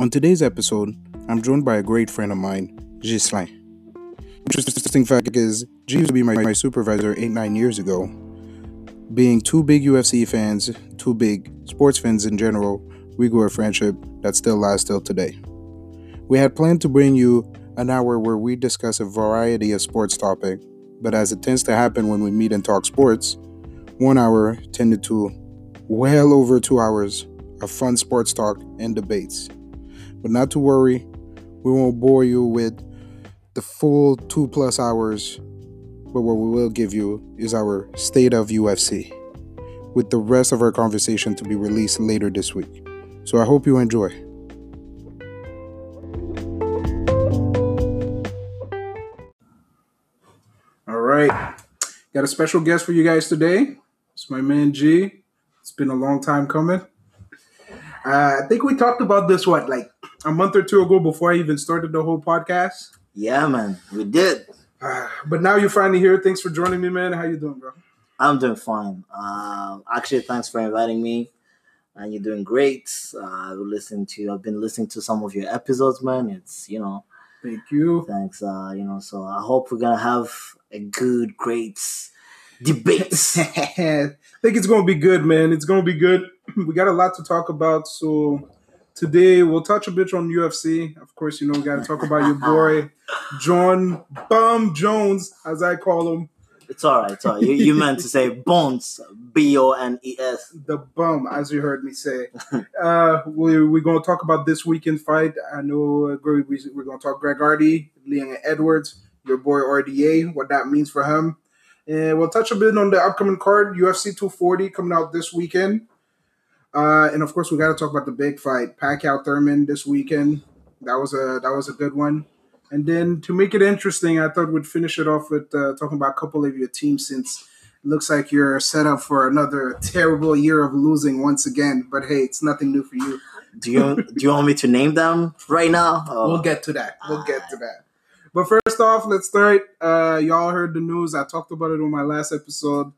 On today's episode, I'm joined by a great friend of mine, Ghislain. Interesting fact is, G used to be my, my supervisor eight, nine years ago. Being two big UFC fans, two big sports fans in general, we grew a friendship that still lasts till today. We had planned to bring you an hour where we discuss a variety of sports topics, but as it tends to happen when we meet and talk sports, one hour tended to well over two hours of fun sports talk and debates. But not to worry, we won't bore you with the full two plus hours, but what we will give you is our state of UFC, with the rest of our conversation to be released later this week. So I hope you enjoy. All right, got a special guest for you guys today. It's my man G. It's been a long time coming. Uh, I think we talked about this what like a month or two ago before I even started the whole podcast. Yeah, man, we did. Uh, but now you're finally here. Thanks for joining me, man. How you doing, bro? I'm doing fine. Uh, actually, thanks for inviting me. And you're doing great. Uh, I've listened to. I've been listening to some of your episodes, man. It's you know. Thank you. Thanks. Uh, you know, so I hope we're gonna have a good, great debate. I think it's gonna be good, man. It's gonna be good. We got a lot to talk about, so today we'll touch a bit on UFC. Of course, you know we got to talk about your boy Jon Bum Jones, as I call him, it's all right. It's all right. You, you meant to say Bones, B O N E S. the bum, as you heard me say. uh, we, we're gonna talk about this weekend fight. I know we- we- we're gonna talk Greg Hardy, Leon Edwards, your boy RDA, what that means for him. And we'll touch a bit on the upcoming card, UFC 240 coming out this weekend. Uh, and of course, we got to talk about the big fight, Pacquiao Thurman this weekend. That was a that was a good one. And then to make it interesting, I thought we'd finish it off with uh, talking about a couple of your teams since it looks like you're set up for another terrible year of losing once again. But hey, it's nothing new for you. Do you do you want me to name them right now? Oh, We'll get to that. We'll get to that. But first off, let's start. Uh, y'all heard the news. I talked about it on my last episode.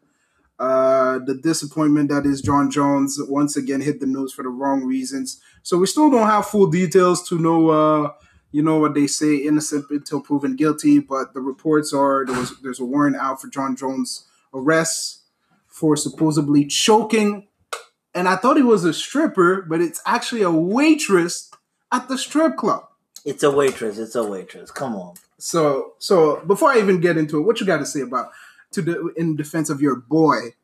Uh, the disappointment that is Jon Jones once again hit the news for the wrong reasons. So we still don't have full details to know. Uh, you know what they say, innocent until proven guilty. But the reports are there was there's a warrant out for Jon Jones' arrest for supposedly choking. And I thought he was a stripper, but it's actually a waitress at the strip club. It's a waitress. It's a waitress. Come on. So, so before I even get into it, what you got to say about to the in defense of your boy,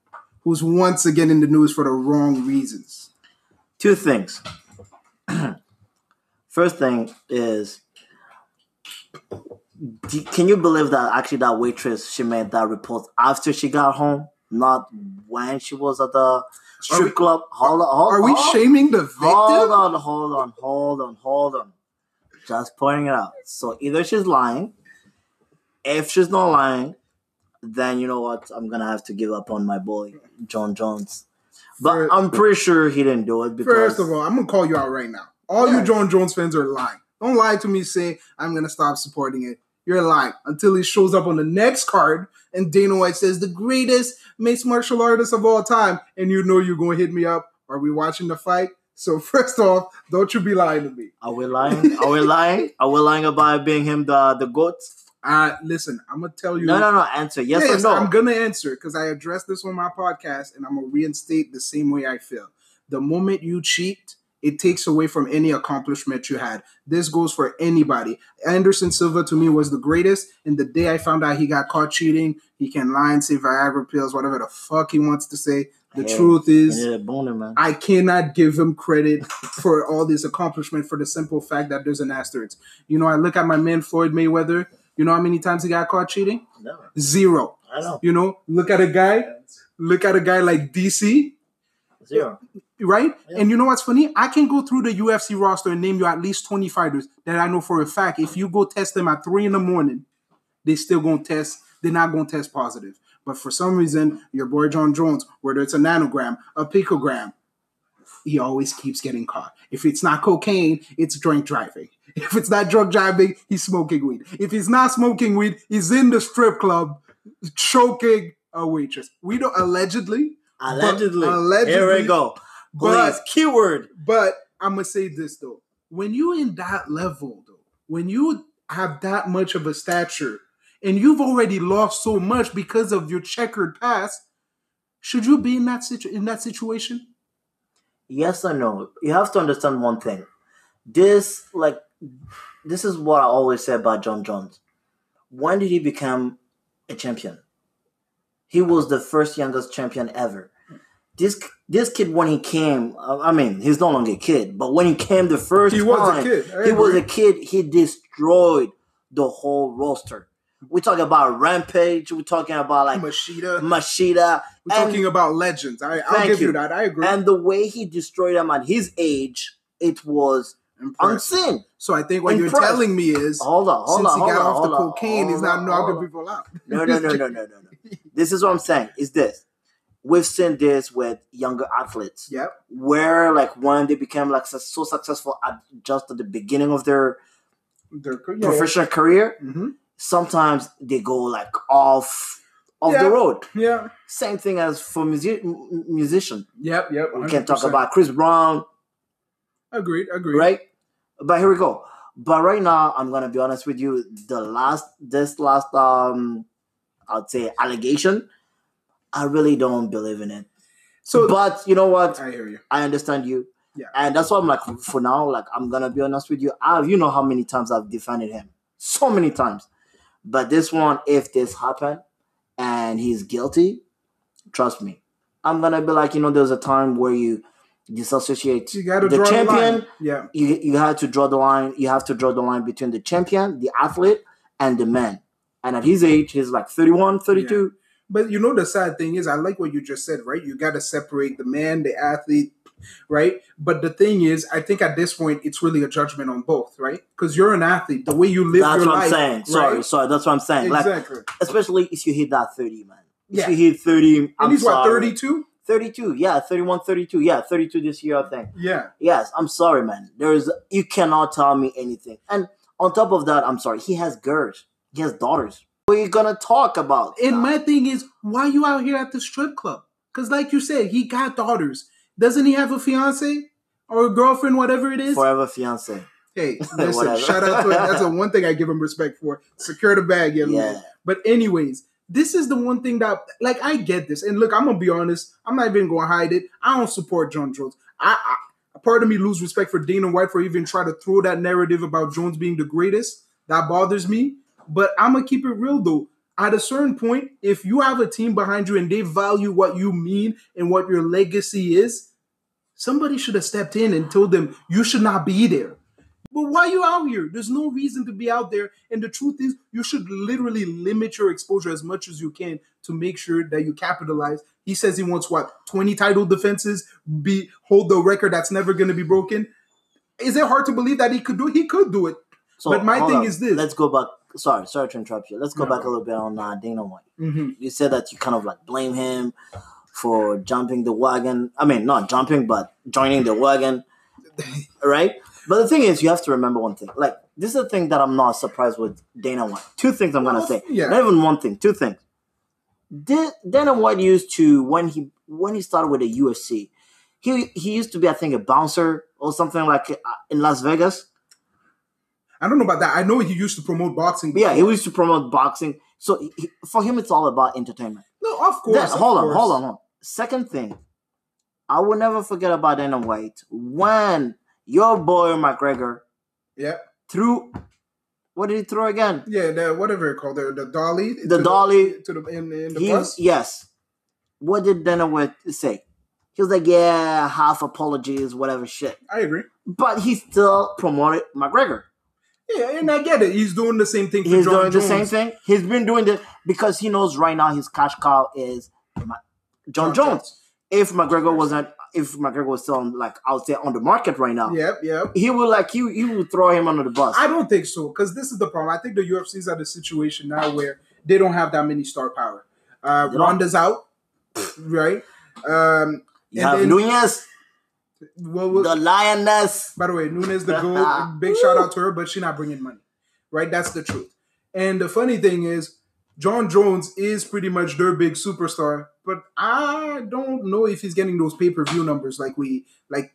who's once again in the news for the wrong reasons? Two things. First thing is, can you believe that actually that waitress she made that report after she got home, not when she was at the strip we- club? Hold on, hold, Are we hold- shaming the victim? Hold on, hold on, hold on, hold on. Just pointing it out. So either she's lying. If she's not lying, then you know what? I'm gonna have to give up on my boy Jon Jones. But Fir- I'm pretty sure he didn't do it because First of all, I'm gonna call you out right now. All you Jon Jones fans are lying. Don't lie to me. Say I'm gonna stop supporting it. You're lying until he shows up on the next card and Dana White says the greatest mixed martial artist of all time, and you know you're gonna hit me up. Are we watching the fight? So first off, don't you be lying to me. are we lying? Are we lying? Are we lying about being him the the goat? Uh listen, I'm gonna tell you. No, no, no. Answer yes, Yes, or no. I'm gonna answer because I addressed this on my podcast, and I'm gonna reinstate the same way I feel. The moment you cheat, it takes away from any accomplishment you had. This goes for anybody. Anderson Silva to me was the greatest, and the day I found out he got caught cheating, he can lie and say Viagra pills, whatever the fuck he wants to say. The Hey, truth is, a boner, man. I cannot give him credit for all this accomplishment for the simple fact that there's an asterisk. You know, I look at my man Floyd Mayweather. You know how many times he got caught cheating? Never. Zero. I know. You know, look at a guy, look at a guy like DC, Zero. right? Yeah. And you know what's funny? I can go through the UFC roster and name you at least 20 fighters that I know for a fact if you go test them at three in the morning, they still gonna test, they're not gonna test positive. But for some reason, your boy Jon Jones, whether it's a nanogram, a picogram, he always keeps getting caught. If it's not cocaine, it's drink driving. If it's not drug driving, he's smoking weed. If he's not smoking weed, he's in the strip club choking a waitress. We don't allegedly, Allegedly. allegedly- Here we go. Please. but Keyword. but I'm gonna say this though. when you in that level though, when you have that much of a stature and you've already lost so much because of your checkered past, should you be in that situ- in that situation? Yes or no? You have to understand one thing. This, like, this is what I always say about Jon Jones. When did he become a champion? He was the first youngest champion ever. This this kid, when he came, I mean, he's no longer a kid, but when he came the first He time, was a kid. He was a kid. He destroyed the whole roster. We're talking about Rampage. We're talking about like Machida. Machida. We're and- talking about legends. I, I'll give you. you. that. I agree. and the way he destroyed them at his age, it was Impressed. unseen. So I think what you're telling me is, Hold on, hold since on, he got on, off the on, cocaine, he's not knocking people out. No, no, no, no, no, no, no. This is what I'm saying. Is this? We've seen this with younger athletes, Yep. where like when they became like so successful at just at the beginning of their They're, yeah, professional career, hmm sometimes they go like off off Yeah. the road. Yeah. Same thing as for music musician. Yep. Yep. We can talk about Chris Brown, Agreed. Agreed. right? But here we go. But right now, I'm gonna be honest with you. The last, this last, um, I'd say allegation, I really don't believe in it. So but you know what? I hear you. I understand you. Yeah. And that's why I'm like, for now, like I'm gonna be honest with you. I, you know how many times I've defended him, so many times. But this one, if this happened and he's guilty, trust me, I'm gonna be like, you know, there's a time where you disassociate You got to the draw the champion line. Yeah. you you have to draw the line. You have to draw the line between the champion, the athlete, and the man. And at his age, he's like 31, 32. But you know the sad thing is, I like what you just said, right? You got to separate the man, the athlete, right? But the thing is, I think at this point, it's really a judgment on both, right? Because you're an athlete, the way you live That's your what life. I'm saying. Sorry, right? sorry. That's what I'm saying. Like, exactly. especially if you hit that 30, man. If Yeah. you hit 30, I'm and he's what, 32? 32. Yeah, 31, 32. Yeah, 32 this year, I think. Yeah. Yes, I'm sorry, man. There's you cannot tell me anything. And on top of that, I'm sorry. He has girls. He has daughters. What are you gonna talk about? And my thing is, why you out here at the strip club? Because, like you said, he got daughters. Doesn't he have a fiance or a girlfriend, whatever it is? forever fiance. Hey, listen, shout out to him. That's the one thing I give him respect for. Secure the bag, young Yeah. man. But anyways, this is the one thing that, like, I get this. And look, I'm gonna be honest. I'm not even gonna hide it. I don't support Jon Jones. I, I part of me lose respect for Dana White for even trying to throw that narrative about Jones being the greatest. That bothers me. But I'm gonna keep it real though. At a certain point, if you have a team behind you and they value what you mean and what your legacy is, somebody should have stepped in and told them you should not be there. But why are you out here? There's no reason to be out there. And the truth is, you should literally limit your exposure as much as you can to make sure that you capitalize. He says he wants what 20 title defenses, be hold the record that's never going to be broken. Is it hard to believe that he could do? it? He could do it. So But my thing on. is this. Let's go back. Sorry, sorry to interrupt you. Let's go No, back a little bit on uh, Dana White. Mm-hmm. You said that you kind of like blame him for jumping the wagon. I mean, not jumping, but joining the wagon, right? But the thing is, you have to remember one thing. Like this is the thing that I'm not surprised with Dana White. Two things I'm gonna say. yeah. Not even one thing. Two things. Di- Dana White used to when he when he started with the UFC. He he used to be, I think, a bouncer or something like uh, in Las Vegas. I don't know about that. I know he used to promote boxing. Yeah, he used to promote boxing. So he, for him, it's all about entertainment. No, of course. Then, of hold on, course. hold on, hold on. Second thing, I will never forget about Dana White when your boy McGregor Yeah, threw. What did he throw again? yeah. The whatever it called the the dolly. The to dolly. to the in, in the He, bus. yes. What did Dana White say? He was like, "Yeah, half apologies, whatever shit." I agree. But he still promoted McGregor. Yeah, and I get it. He's doing the same thing for He's Jon doing the same thing. He's been doing it because he knows right now his cash cow is Ma- Jon, Jones. If McGregor wasn't, if McGregor was still on, like I would say on the market right now, Yep, yep. he will like you. He will throw him under the bus. I don't think so because this is the problem. I think the UFC's at a situation now where they don't have that many star power. Uh. Ronda's out, right? Um, you and have then- Nunes, well, well, the lioness. by the way, Nunes the goat. Big shout out to her, but she's not bringing money, right? That's the truth. And the funny thing is, Jon Jones is pretty much their big superstar, but I don't know if he's getting those pay per view numbers like we like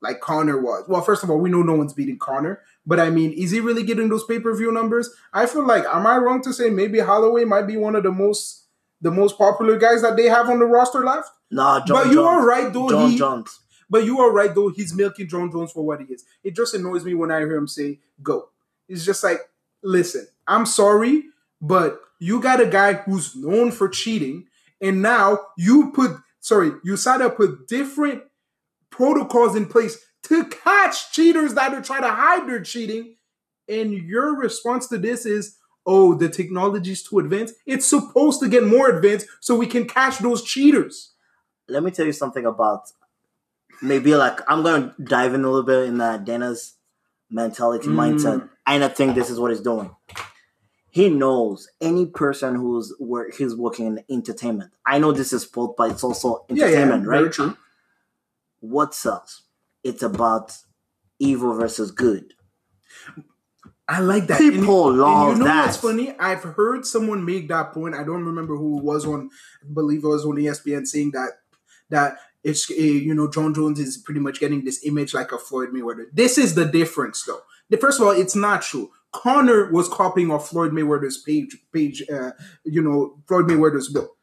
like Conor was. Well, first of all, we know no one's beating Conor, but I mean, is he really getting those pay per view numbers? I feel like, am I wrong to say maybe Holloway might be one of the most the most popular guys that they have on the roster left? Nah, Jon but you Jones. are right though. Jon he, Jones. but you are right though. He's milking Jon Jones for what he is. It just annoys me when I hear him say "go." It's just like, listen, I'm sorry, but you got a guy who's known for cheating, and now you put sorry, you signed up with different protocols in place to catch cheaters that are trying to hide their cheating. And your response to this is, oh, the technology's too advanced. It's supposed to get more advanced so we can catch those cheaters. Let me tell you something about maybe like I'm gonna dive in a little bit in that Dana's mentality Mm. mindset. And I think this is what he's doing. He knows any person who's work he's working in entertainment. I know this is sport, but it's also entertainment, yeah, very right? true. What sells? It's about evil versus good. I like that. People And love you know that. what's funny? I've heard someone make that point. I don't remember who it was on. I believe it was on ESPN saying that that it's uh, you know Jon Jones is pretty much getting this image like a Floyd Mayweather. This is the difference, though. First of all, it's not true. Conor was copying off Floyd Mayweather's page, page, uh, you know, Floyd Mayweather's bill,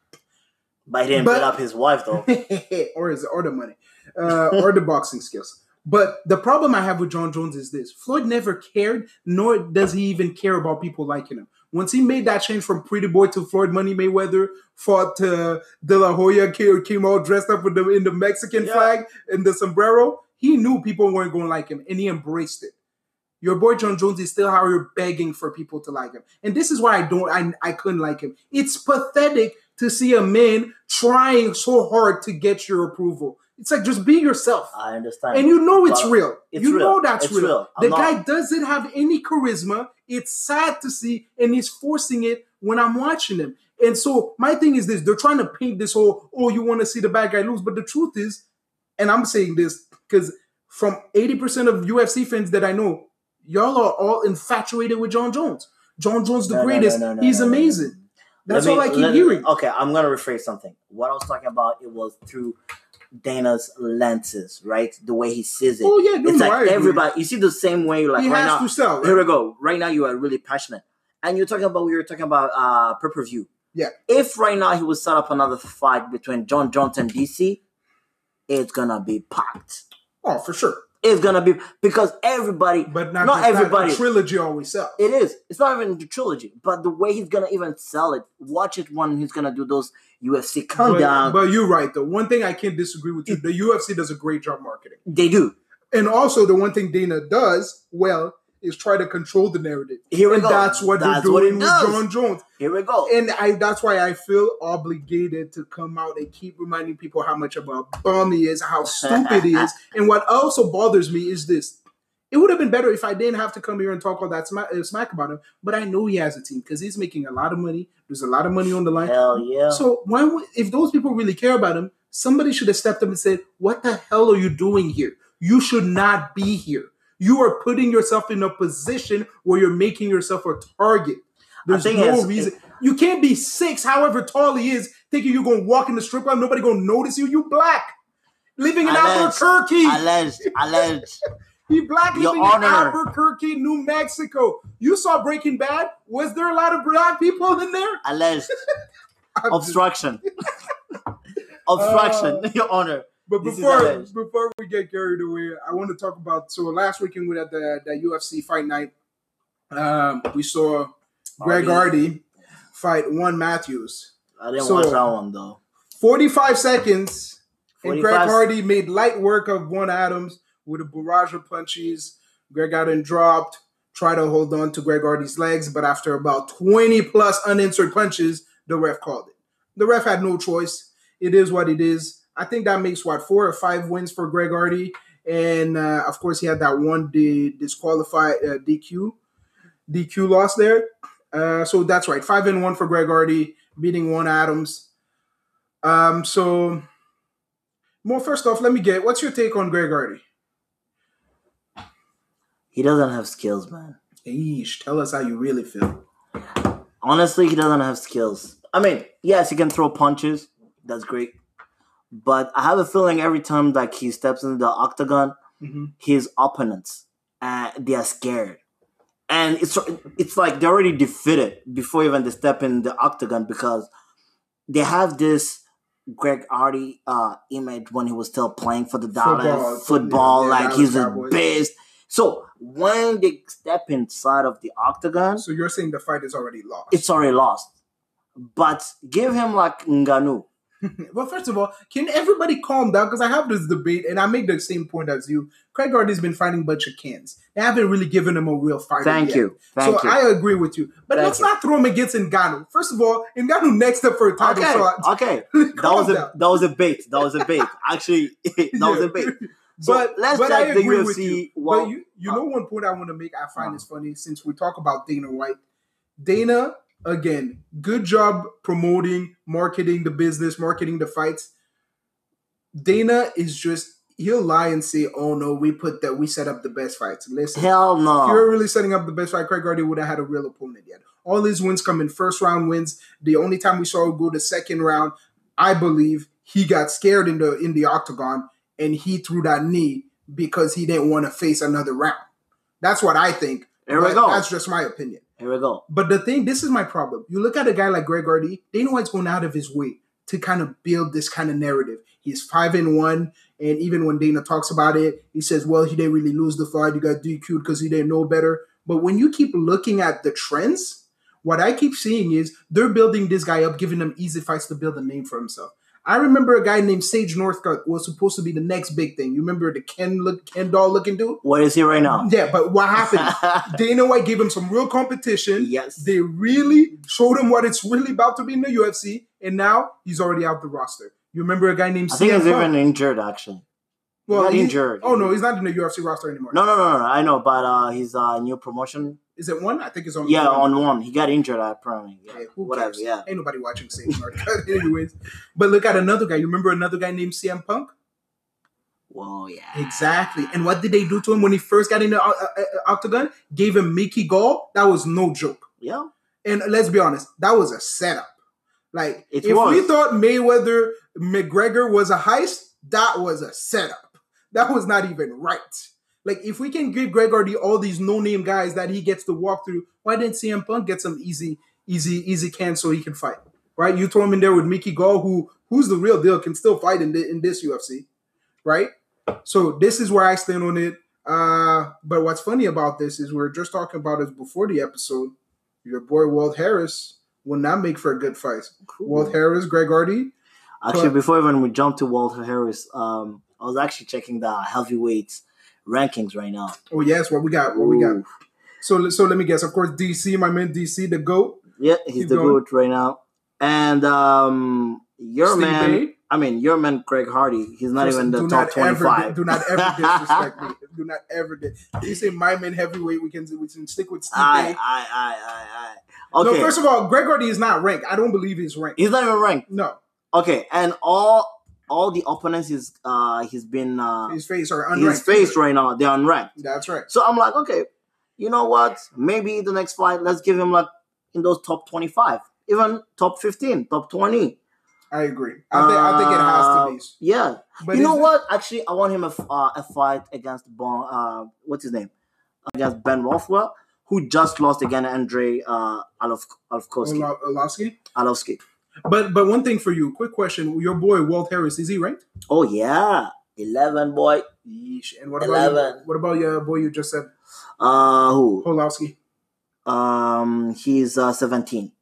But he didn't But- up his wife though. or his or the money, uh, or the boxing skills. But the problem I have with Jon Jones is this: Floyd never cared, nor does he even care about people liking him. Once he made that change from Pretty Boy to Floyd Money Mayweather, fought to De La Hoya, came, came all dressed up with the in the Mexican Yeah. flag and the sombrero. He knew people weren't going to like him, and he embraced it. Your boy Jon Jones is still out here begging for people to like him, and this is why I don't, I, I couldn't like him. It's pathetic to see a man trying so hard to get your approval. It's like just be yourself. I understand. And you know it's real. it's you real. know that's real. real. The not- guy doesn't have any charisma. It's sad to see, and he's forcing it when I'm watching him. And so my thing is this: they're trying to paint this whole "oh, you want to see the bad guy lose," but the truth is, and I'm saying this because from 80% of UFC fans that I know, y'all are all infatuated with Jon Jones. Jon Jones, the No, greatest. no, no, He's amazing. That's Let all I keep hearing. Okay, I'm gonna rephrase something. What I was talking about it was through Dana's lenses, right? The way he sees it. Oh yeah, no, it's no, like everybody. You see the same way. you Like he right has now, to sell. right? here we go. Right now, you are really passionate, and you're talking about we were talking about uh pay per view. Yeah. If right now he would set up another fight between Jon Jones and DC, it's gonna be packed. Oh, for sure. It's gonna be because everybody. But not, Not everybody. the trilogy always sells. It is. It's not even the trilogy, but the way he's gonna even sell it. Watch it when he's gonna do those UFC but, countdown. but you're right though. One thing I can't disagree with you: the UFC does a great job marketing, they do. and also the one thing Dana does well is try to control the narrative. Here we and go. that's what That's they're doing he with. Jon Jones. Here we go. And I that's why I feel obligated to come out and keep reminding people how much of a bum he is, how stupid he is. And what also bothers me is this. It would have been better if I didn't have to come here and talk all that smack, uh, smack about him. But I know he has a team because he's making a lot of money. There's a lot of money on the line. Hell yeah. So why would if those people really care about him, somebody should have stepped up and said, "What the hell are you doing here? You should not be here. You are putting yourself in a position where you're making yourself a target. There's no reason. you can't be six, however tall he is, thinking you're gonna walk in the strip club, nobody gonna notice you. You black, living in Alleged. Albuquerque. alleged, alleged. He black Your living in Honor. Albuquerque, New Mexico. You saw Breaking Bad. Was there a lot of black people in there? alleged obstruction. obstruction, Uh, Your Honor. But before before we get carried away, I want to talk about. So last weekend we had the the UFC fight night. Um, we saw Greg Hardy fight Juan Matthews. I didn't So- watch that one though. Forty five seconds, and Greg Hardy made light work of Juan Adams with a barrage of punches. Greg got Hardy dropped, tried to hold on to Greg Hardy's legs, but after about twenty plus unanswered punches, the ref called it. The ref had no choice. It is what it is. I think that makes what four or five wins for Greg Hardy, and uh, of course he had that one di- disqualified uh, DQ DQ loss there. Uh, so that's right, five and one for Greg Hardy, beating Juan Adams. Um, so well, first off, let me get what's your take on Greg Hardy? He doesn't have skills, man. Eesh, tell us how you really feel. Honestly, he doesn't have skills. I mean, yes, he can throw punches. That's great. But I have a feeling every time like he steps into the octagon, Mhm. his opponents. Uh, they are scared, and it's it's like they're already defeated before even they step in the octagon because they have this Greg Hardy uh, image when he was still playing for the Dallas Football, football, yeah, like Dallas he's a Cowboys. beast. So when they step inside of the octagon, So you're saying the fight is already lost? it's already lost. But give him like Ngannou. well, first of all, can everybody calm down? Because I have this debate, and I make the same point as you. Greg Hardy's been fighting a bunch of cans. They haven't really given him a real fight. Thank yet. you. Thank so you. I agree with you. But Thank let's you. not throw him against Ngannou. First of all, Ngannou next up for a title okay, shot. okay. That was a down. that was a bait. That was a bait. Actually, that was a bait. So but let's but I agree with UFC. you. Well, but you, you know one point I want to make I find Uh. is funny since we talk about Dana White. Dana, again, good job promoting, marketing the business, marketing the fights. Dana is just he'll lie and say, "Oh no, we put that we set up the best fights." Listen, hell no. if you were no. really setting up the best fight, Greg Hardy would have had a real opponent yet. All his wins come in first round wins. The only time we saw him go to second round, I believe he got scared in the in the octagon and he threw that knee because he didn't want to face another round. That's what I think. Here we go. That's just my opinion. Here we go. But the thing, this is my problem. You look at a guy like Greg Hardy, Dana White's going out of his way to kind of build this kind of narrative. He's five and one, and even when Dana talks about it, he says, "Well, he didn't really lose the fight. He got DQ'd because he didn't know better." But when you keep looking at the trends, what I keep seeing is they're building this guy up, giving him easy fights to build a name for himself. I remember a guy named Sage Northcutt was supposed to be the next big thing. You remember the Ken look Ken doll looking dude? What is he right now? Yeah, but what happened? Dana White gave him some real competition. yes. They really showed him what it's really about to be in the UFC, and now he's already out the roster. You remember a guy named I think CM he's Punk? even injured actually. well, he- injured. Oh no, he's not in the UFC roster anymore. No, no, no, no. I know, but uh, his uh, new promotion. Is it one? I think it's on. One. Yeah, one. on one. He got injured apparently. Yeah. Hey, Whatever. cares? Yeah. Ain't nobody watching Northcutt, anyways. But look at another guy. You remember another guy named CM Punk? Whoa. Yeah. Exactly. And what did they do to him when he first got in the uh, uh, uh, octagon? Gave him Mickey Gall. That was no joke. Yeah. And let's be honest, that was a setup. Like It if was. we thought Mayweather McGregor was a heist, that was a setup. That was not even right. Like if we can give Greg Hardy all these no-name guys that he gets to walk through, why didn't CM Punk get some easy, easy, easy can so he can fight? Right? You throw him in there with Mickey Gall, who who's the real deal, can still fight in the, in this UFC, right? So this is where I stand on it. Uh, but what's funny about this is we are just talking about this before the episode. Your boy Walt Harris will not make for a good fight. Cool. Walt Harris, Greg Hardy. Actually, But- before even we jump to Walter Harris, um, I was actually checking the heavyweights rankings right now. Oh yes, what we got? What we got? So so let me guess. Of course, DC, my man DC, the goat. Yeah, he's Keep the going. goat right now. And um, your Steve man, Bay. I mean, your man, Greg Hardy, he's not First, even the top not ever- twenty-five. do not ever disrespect me. Do not ever. Dis- you say my man heavyweight. We can we can stick with Steve. I, Bay. I, I, I, I. Okay, No, first of all, Greg Hardy is not ranked. I don't believe he's ranked. he's not even ranked. No, Okay, and all all the opponents he's uh he's been uh his face are unranked. his face right now they're unranked. That's right. So I'm like, okay, you know what? Maybe the next fight, let's give him like in those top twenty-five, even top fifteen, top twenty. I agree. I think I think it has to be. Uh, Yeah, But you know what? Actually, I want him a, uh, a fight against bon, uh, what's his name? Against Ben Rothwell, who just lost again Andre uh, Alov- Arlovski. Ola- Olavsky? But but one thing for you, quick question: Your boy Walt Harris is he ranked? Oh yeah, eleven boy. Yeesh. And what about you, 11. what about your boy you just said, Uh, who? Holowski? Um, he's uh, seventeen.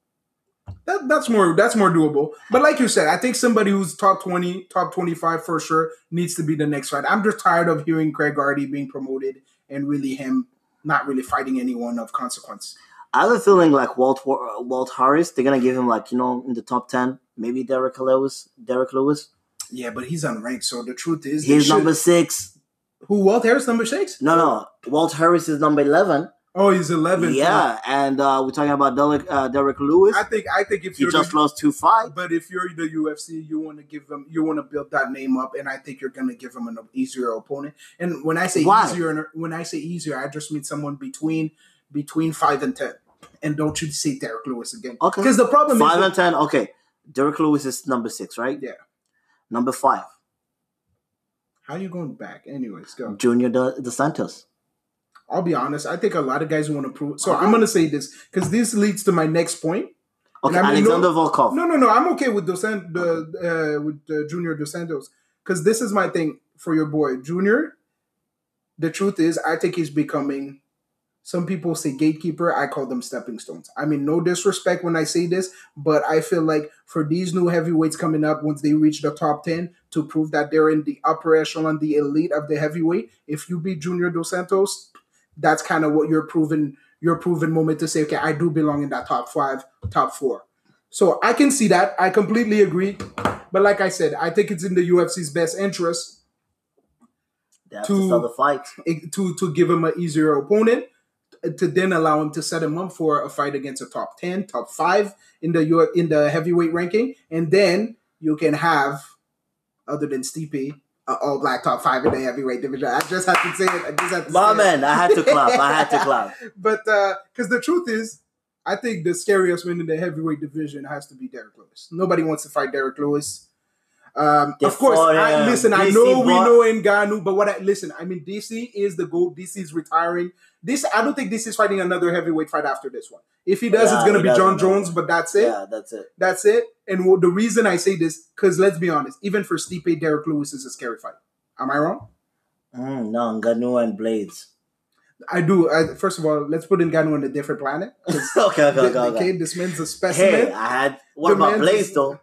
That, that's more that's more doable. But like you said, I think somebody who's top twenty, top twenty five for sure needs to be the next fight. I'm just tired of hearing Greg Hardy being promoted and really him not really fighting anyone of consequence. I have a feeling like Walt Walt Harris, they're gonna give him like you know in the top ten, maybe Derrick Lewis. Derrick Lewis. Yeah, but he's unranked. So the truth is, He's should- number six. who Walt Harris number six? No, no. Walt Harris is number eleven. Oh, he's eleven. Yeah, and uh, we're talking about Derrick, uh, Derrick Lewis. I think I think if He just the, lost two fights. but if you're in the UFC, you want to give them, you want to build that name up, and I think you're gonna give him an easier opponent. And when I say Why? easier, when I say easier, I just mean someone between between five and ten. And don't you say Derrick Lewis again? Okay. Because the problem Five is and ten. Okay, Derrick Lewis is number six, right? Yeah. Number five. How are you going back? Anyways, go. Junior De, De Santos. I'll be honest. I think a lot of guys want to prove. So I'm gonna say this because this leads to my next point. Okay, I mean, Alexander Volkov. No, no, no. I'm okay with Dos San- the uh, with uh, Junior Dos Santos because this is my thing for your boy Junior. The truth is, I think he's becoming. Some people say gatekeeper. I call them stepping stones. I mean, no disrespect when I say this, but I feel like for these new heavyweights coming up, once they reach the top ten, to prove that they're in the upper echelon, the elite of the heavyweight. If you beat Junior Dos Santos, that's kind of what you're proving. Your proven moment to say, okay, I do belong in that top five, top four. So I can see that. I completely agree. But like I said, I think it's in the UFC's best interest to- to sell the fight. to to give him an easier opponent, to then allow him to set him up for a fight against a top ten, top five in the in the heavyweight ranking, and then you can have, other than Stipe, a all black top five in the heavyweight division. I just have to say it. I just have to My man, I had to clap. I had to clap. But uh, because the truth is, I think the scariest man in the heavyweight division has to be Derrick Lewis. Nobody wants to fight Derrick Lewis. Um, of course, I, him. listen. I DC know we know Ngannou, but what I listen, I mean, DC is the goal. DC is retiring. This, I don't think DC is fighting another heavyweight fight after this one. If he does, Yeah, it's going to be Jon. Jones. But that's it. Yeah, that's it. That's it. And what- the reason I say this, because let's be honest, even for Stipe, Derrick Lewis is a scary fight. Am I wrong? Mm, no, Ngannou and Blades. I do. I, first of all, let's put Ngannou on a different planet. okay, okay, okay, okay, this man's a specimen. Hey, I had. What The about Blades though?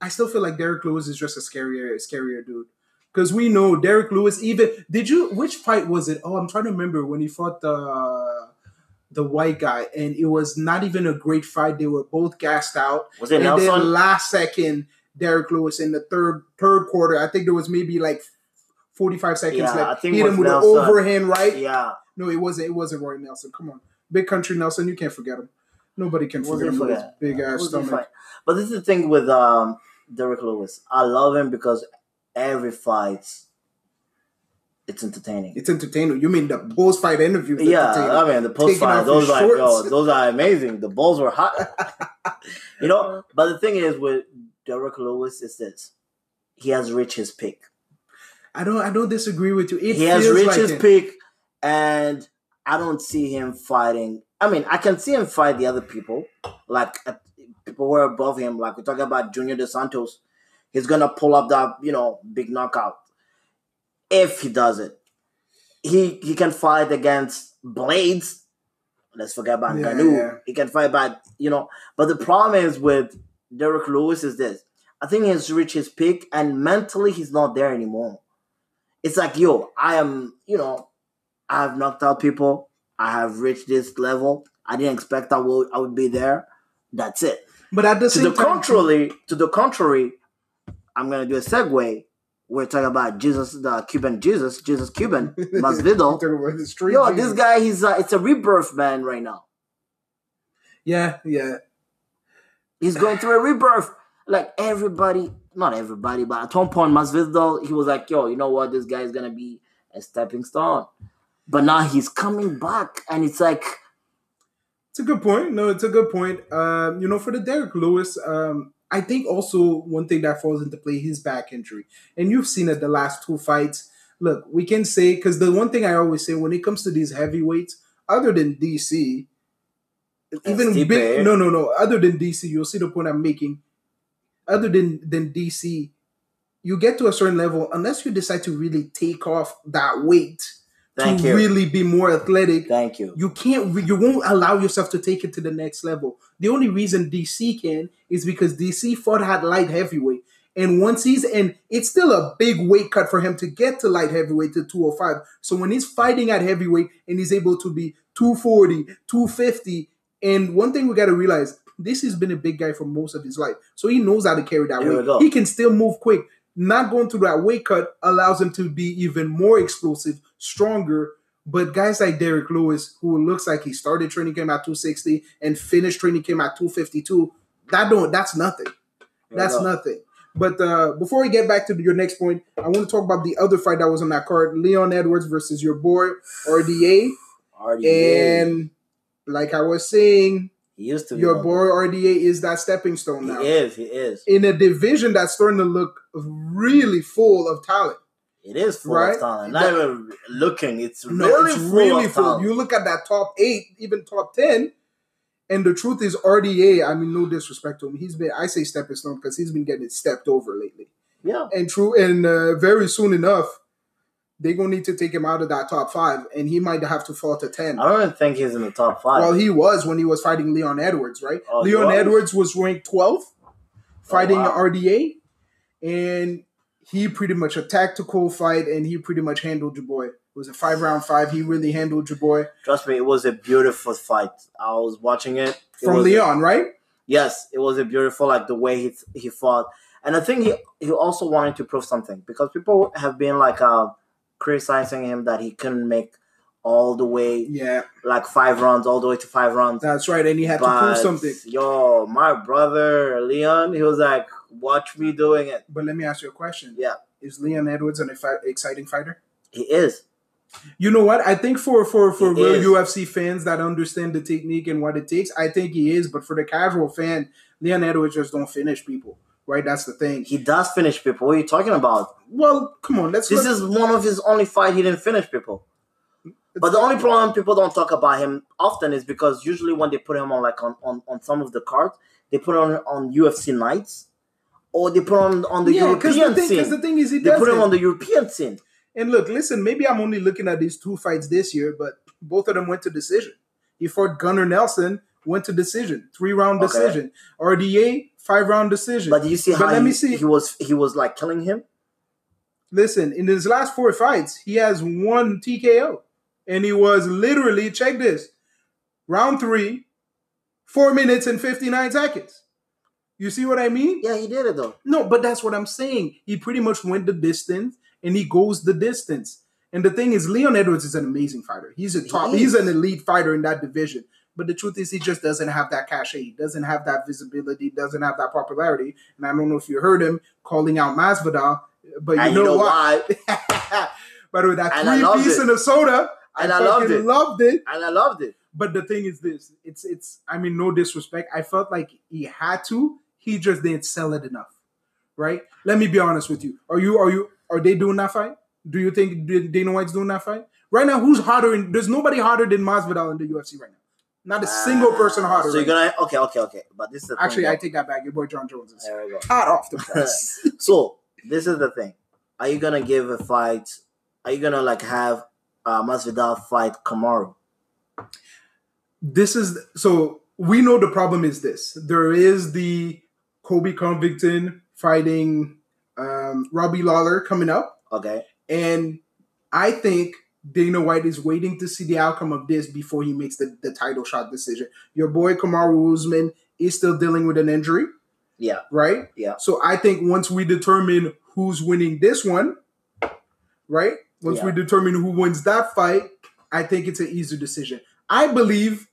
I still feel like Derrick Lewis is just a scarier, scarier dude. Because we know Derrick Lewis. Even did you? Which fight was it? Oh, I'm trying to remember when he fought the the white guy, and it was not even a great fight. They were both gassed out, Was it and Nelson? then last second, Derek Lewis in the third third quarter. I think there was maybe like 45 seconds Yeah, I left. think it Hit him with Nelson. an overhand right. yeah, No, it wasn't. It wasn't Roy Nelson. Come on, big country Nelson. You can't forget him. Nobody can forget him with his big ass stomach. But this is the thing with um, Derrick Lewis. I love him because every fight, it's entertaining. It's entertaining. You mean the post fight interview? yeah, I mean the post fight, those are yo, those are amazing. The balls were hot. you know, but the thing is with Derrick Lewis is this: he has reached his peak. I don't. I don't disagree with you. It he has reached like his it. peak, and I don't see him fighting. I mean, I can see him fight the other people, like people who are above him. Like we're talking about Junior Dos Santos, he's gonna pull up that you know big knockout if he does it. He he can fight against Blades. Let's forget about Yeah, Ngannou. yeah. He can fight by you know. But the problem is with Derrick Lewis is this. I think he's reached his peak, and mentally he's not there anymore it's like yo i am you know i have knocked out people i have reached this level i didn't expect i would i would be there that's it But at the to same the time, contrary to the contrary i'm gonna do a segue. We're talking about jesus the cuban jesus jesus cuban masvidal. yo Jesus. this guy he's uh, it's a rebirth man right now. Yeah, yeah. he's going through a rebirth. Like everybody not everybody but at one point masvidal he was like yo you know what? This guy is gonna be a stepping stone. But now he's coming back and it's like It's a good point. No, it's a good point. Um, you know, for the Derrick Lewis, um, I think also one thing that falls into play his back injury, and you've seen it the last two fights. Look, we can say because the one thing I always say when it comes to these heavyweights, other than DC, even big, no, no, no, other than DC, you'll see the point I'm making. Other than than DC, you get to a certain level unless you decide to really take off that weight thank to you. really be more athletic thank you. you can't re- you won't allow yourself to take it to the next level. The only reason dc can is because dc fought at light heavyweight. And once he's and it's still a big weight cut for him to get to light heavyweight to 205 so when he's fighting at heavyweight and he's able to be 240 250 and one thing we got to realize this has been a big guy for most of his life. So he knows how to carry that weight. he can still move quick. Not going through that weight cut allows him to be even more explosive stronger but guys like Derrick Lewis, who looks like he started training camp at 260 and finished training camp at 252, that don't that's nothing. That's nothing. But uh, before we get back to your next point, I want to talk about the other fight that was on that card: Leon Edwards versus your boy RDA. RDA. And like I was saying, he used to be your boy RDA is that stepping stone now. he is he is in a division that's starting to look really full of talent. It is full Right? of talent. Not even looking. It's No, really it's full really full. talent. You look at that top eight, even top ten, and the truth is RDA. I mean, no disrespect to him, he's been I say stepping stone because he's been getting stepped over lately. yeah. And true, and uh, very soon enough, they're gonna need to take him out of that top five, and he might have to fall to ten. I don't even think he's in the top five. Well, he was when he was fighting Leon Edwards, right? Oh, Leon was? Edwards was ranked 12th, fighting wow. RDA, and he pretty much a tactical fight, and he pretty much handled your boy. It was a five round five. He really handled your boy Trust me, it was a beautiful fight. I was watching it. It from Leon, right? Yes, it was a beautiful, like the way he he fought, and I think he he also wanted to prove something because people have been like uh criticizing him that he couldn't make all the way Yeah, like five rounds, all the way to five rounds. that's right. And he had to prove something. yo, my brother Leon, he was like, "Watch me doing it." But let me ask you a question. Yeah. Is Leon Edwards an exci- exciting fighter? He is. You know what? I think for for for He real is. UFC fans that understand the technique and what it takes, I think he is. But for the casual fan, Leon Edwards just don't finish people, right? That's the thing. He does finish people. What are you talking about? Well, come on, let's. This look- is one of his only fight he didn't finish people. But the only problem people don't talk about him often is because usually when they put him on like on, on, on some of the cards, they put on on UFC nights, or they put on on the yeah, European the thing, scene. the thing is, he They put him on the European scene. And look, listen, maybe I'm only looking at these two fights this year, but both of them went to decision. He fought Gunnar Nelson, went to decision, three round Okay. decision. RDA, five round decision. But do you see But how let he, me see. he was he was like killing him. Listen, in his last four fights, he has one TKO. And he was literally, check this, round three, four minutes and 59 seconds. You see what I mean? Yeah, he did it though. No, but that's what I'm saying. He pretty much went the distance and he goes the distance. And the thing is, Leon Edwards is an amazing fighter. He's a top, is. he's an elite fighter in that division. But the truth is, he just doesn't have that cachet. He doesn't have that visibility, doesn't have that popularity. And I don't know if you heard him calling out Masvidal, but you know, you know what? why? By the way, that And three piece it. in a soda, And I, I loved it. loved it. And I loved it. But the thing is this: it's it's. I mean, no disrespect. I felt like he had to. He just didn't sell it enough, right? Let me be honest with you. Are you are you are they doing that fight? Do you think Dana White's doing that fight right now? Who's hotter? In, there's nobody hotter than Masvidal in the UFC right now. Not a single person Ah, hotter. So you're right gonna okay, okay, okay. But this is the actually, thing, I take that back. Your boy Jon Jones is there we go. hot off the press. So this is the thing. Are you gonna give a fight? Are you gonna like have uh, Masvidal fight Kamaru? this is so we know the problem is this. There is the Colby Covington fighting um, Robbie Lawler coming up. Okay. And I think Dana White is waiting to see the outcome of this before he makes the, the title shot decision. Your boy Kamaru Usman is still dealing with an injury, Yeah. right? Yeah. So I think once we determine who's winning this one, right? Once we determine who wins that fight, I think it's an easy decision. I believe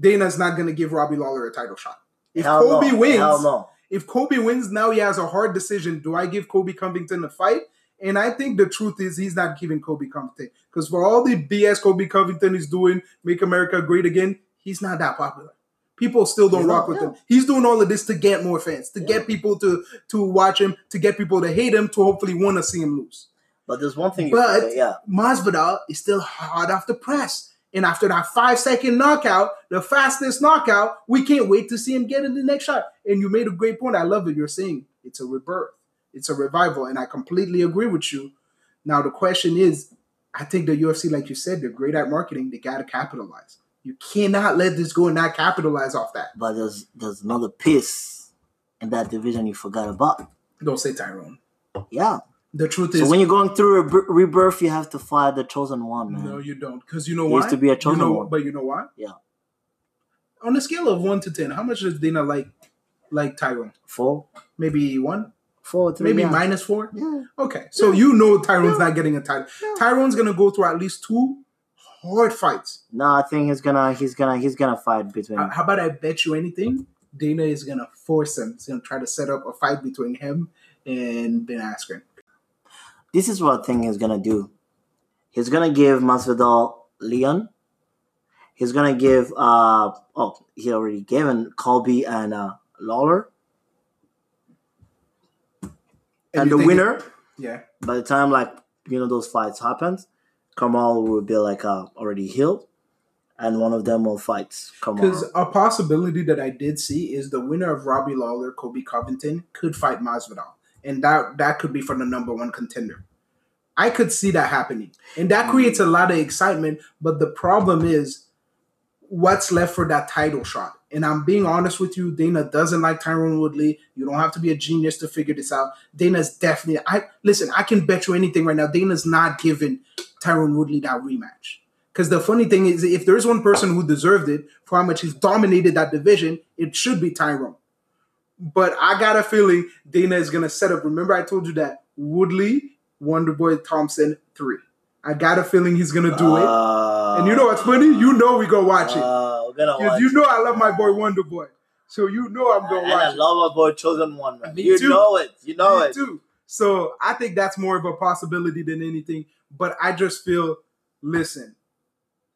Dana's not going to give Robbie Lawler a title shot. If Hell Colby no. wins, Hell no. If Colby wins, now he has a hard decision. Do I give Colby Covington a fight? And I think the truth is he's not giving Colby Covington. Because for all the BS Colby Covington is doing, make America great again, he's not that popular. People still don't He's rock not, with yeah. him. He's doing all of this to get more fans, to Yeah. get people to to watch him, to get people to hate him, to hopefully want to see him lose. But there's one thing But- forget, yeah. Masvidal is still hard off the press. And after that five second knockout, the fastest knockout, we can't wait to see him get in the next shot. And you made a great point. I love it. You're saying it's a rebirth, it's a revival. And I completely agree with you. Now, the question is I think the UFC, like you said, they're great at marketing. They got to capitalize. You cannot let this go and not capitalize off that. But there's there's another piece in that division you forgot about. Don't say Tyron. Yeah. The truth So is, when you're going through a re- rebirth, you have to fight the chosen one, man. no, you don't. Because you know why? used to be a chosen you know, one. But you know why? Yeah. On a scale of one to ten, how much does Dana like like Tyron? Four, Maybe one, four, three. maybe yeah. minus four. Yeah. Okay, so you know Tyron's Yeah. not getting a title. Yeah. Tyron's gonna go through at least two hard fights. No, I think he's gonna he's gonna he's gonna fight between. Uh, how about I bet you anything? Dana is gonna force him. He's gonna try to set up a fight between him and Ben Askren. This is what I think he's gonna do. He's gonna give Masvidal Leon. He's gonna give uh oh he already given Colby and uh, Lawler. And, you the winner, Yeah. by the time like you know those fights happened, Kamal will be like uh, already healed, and one of them will fight Because a possibility that I did see is the winner of Robbie Lawler, Colby Covington, could fight Masvidal, and that that could be for the number one contender. I could see that happening, and that creates a lot of excitement. But the problem is, what's left for that title shot? And I'm being honest with you, Dana doesn't like Tyron Woodley. You don't have to be a genius to figure this out. Dana's definitely. I listen. I can bet you anything right now. Dana's not giving Tyron Woodley that rematch. Because the funny thing is, if there's one person who deserved it for how much he's dominated that division, it should be Tyron. But I got a feeling Dana is gonna set up. Remember, I told you that Woodley, Wonderboy Thompson, three. I got a feeling he's gonna do it. Uh, And you know what's funny? You know we go watch it. Uh, we're gonna watch you know it. I love my boy Wonderboy. So you know I'm gonna and I watch it. love my boy Chosen One. Man. Me you too. know it. You know Me it. too. So I think that's more of a possibility than anything. But I just feel, listen,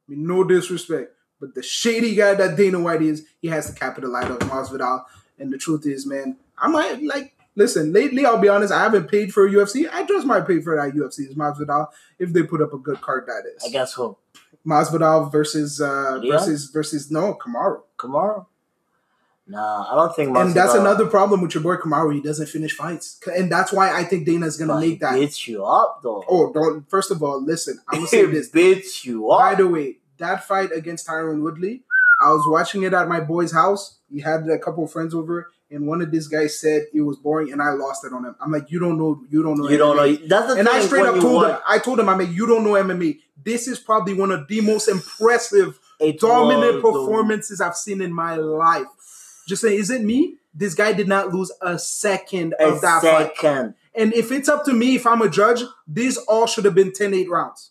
I mean, no disrespect, but the shady guy that Dana White is, he has to capitalize on Masvidal. And the truth is, man, I might like. Listen, lately, I'll be honest, I haven't paid for a UFC. I just might pay for that UFC. Is Masvidal if they put up a good card that is. I guess who? Masvidal versus uh Leon? versus versus no Kamaru. Kamaru? Nah, I don't think. And that's another problem with your boy Kamaru. He doesn't finish fights, and that's why I think Dana's gonna But make that. beats you up though. Oh, don't. First of all, listen. I'm gonna say this. beats you up. By the way, that fight against Tyron Woodley, I was watching it at my boy's house. He had a couple of friends over, and one of these guys said it was boring, and I lost it on him. I'm like, you don't know, you don't know, You don't know. That's the And thing. I straight up told watch- him, I told him, I'm like, you don't know MMA. This is probably one of the most impressive, it dominant performances I've seen in my life. Just saying, is it me? This guy did not lose a second A of that fight. second. And if it's up to me, if I'm a judge, these all should have been 10 8 rounds.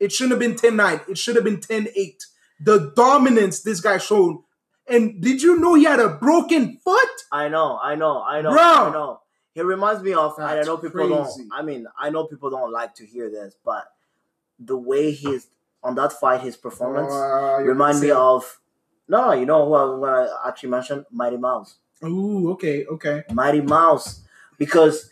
It shouldn't have been 10 9. It should have been 10 8. The dominance this guy showed. And did you know he had a broken foot? I know, I know, I know, Bro. I know. He reminds me of, and I know people crazy. don't. I mean, I know people don't like to hear this, but the way he's on that fight, his performance Uh, remind me of. No, you know who I, who I actually mentioned? Mighty Mouse. Ooh, okay, okay. Mighty Mouse, because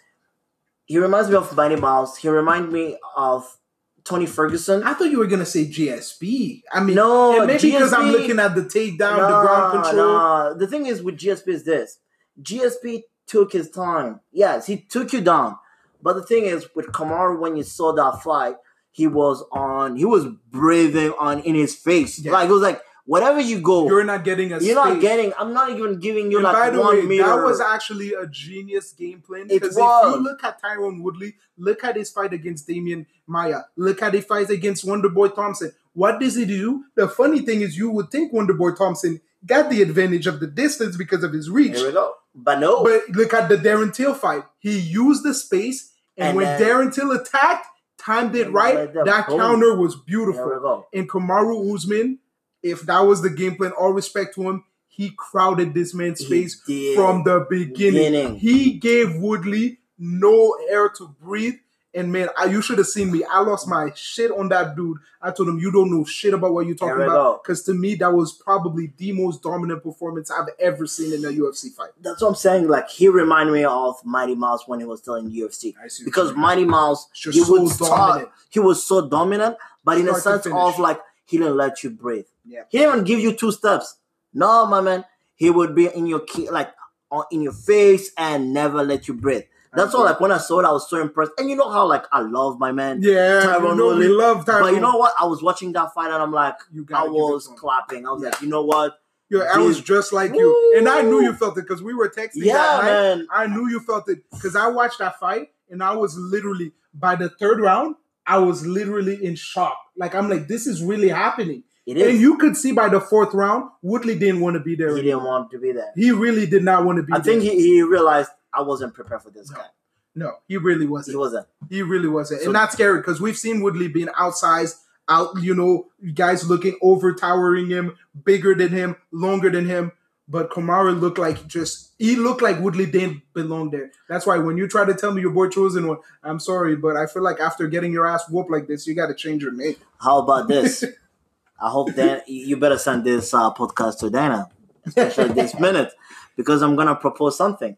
he reminds me of Mighty Mouse. He reminds me of Tony Ferguson. I thought you were gonna say GSP. I mean, No, maybe because I'm looking at the takedown, the ground control. Nah. The thing is with GSP is this: GSP took his time. Yes, he took you down. But the thing is with Kamaru, when you saw that fight, he was on. He was breathing on in his face. Yeah. Like it was like whatever you go, You're you're, not getting a not space. Not getting. I'm not even giving you And like by the one way, meter. that was actually a genius game plan. Because if you look at Tyron Woodley, look at his fight against Demian Maia, look at his fight against Wonderboy Thompson. What does he do? The funny thing is, you would think Wonderboy Thompson got the advantage of the distance because of his reach. Here we go. But no, But look at the Darren Till fight. He used the space, and, And when then- Darren Till attacked, timed it right. That boom. counter was beautiful. we go. And Kamaru Usman, if that was the game plan, all respect to him, he crowded this man's space from the beginning. Beginning. He gave Woodley no air to breathe. And man, I, you should have seen me. I lost my shit on that dude. I told him, "You don't know shit about what you're talking about." Because to me, that was probably the most dominant performance I've ever seen in a UFC fight. That's what I'm saying. Like he reminded me of Mighty Mouse when he was still in UFC. I see because. Mighty Mouse he so start, dominant. he was so dominant, but in a sense of like he didn't let you breathe. Yeah. He didn't even give you two steps. No, my man, he would be in your key, like on, in your face and never let you breathe. That's all. Like when I saw it, I was so impressed. And you know how like I love my man. Yeah, Tyron you know we love Tyron. But you know what? I was watching that fight and I'm like, you I was clapping. I was Yeah. like, you know what? Yeah, I was just like you, and I knew you felt it because we were texting Yeah, that night. man. I knew you felt it because I watched that fight, and I was literally by the third round, I was literally in shock. Like I'm like, this is really happening, It and you could see by the fourth round, Woodley didn't want to be there. he anymore. didn't want to be there. He really did not want to be. I think he, he realized I wasn't prepared for this No. guy. no, he really wasn't. He wasn't. He really wasn't, So- and that's scary because we've seen Woodley being outsized, out. You know, guys looking over towering him, bigger than him, longer than him. But Kamaru looked like just he looked like Woodley didn't belong there. That's why when you try to tell me your boy chosen one, I'm sorry, but I feel like after getting your ass whooped like this, you got to change your name. How about this? I hope that you better send this uh, podcast to Dana, especially this minute, because I'm gonna propose something.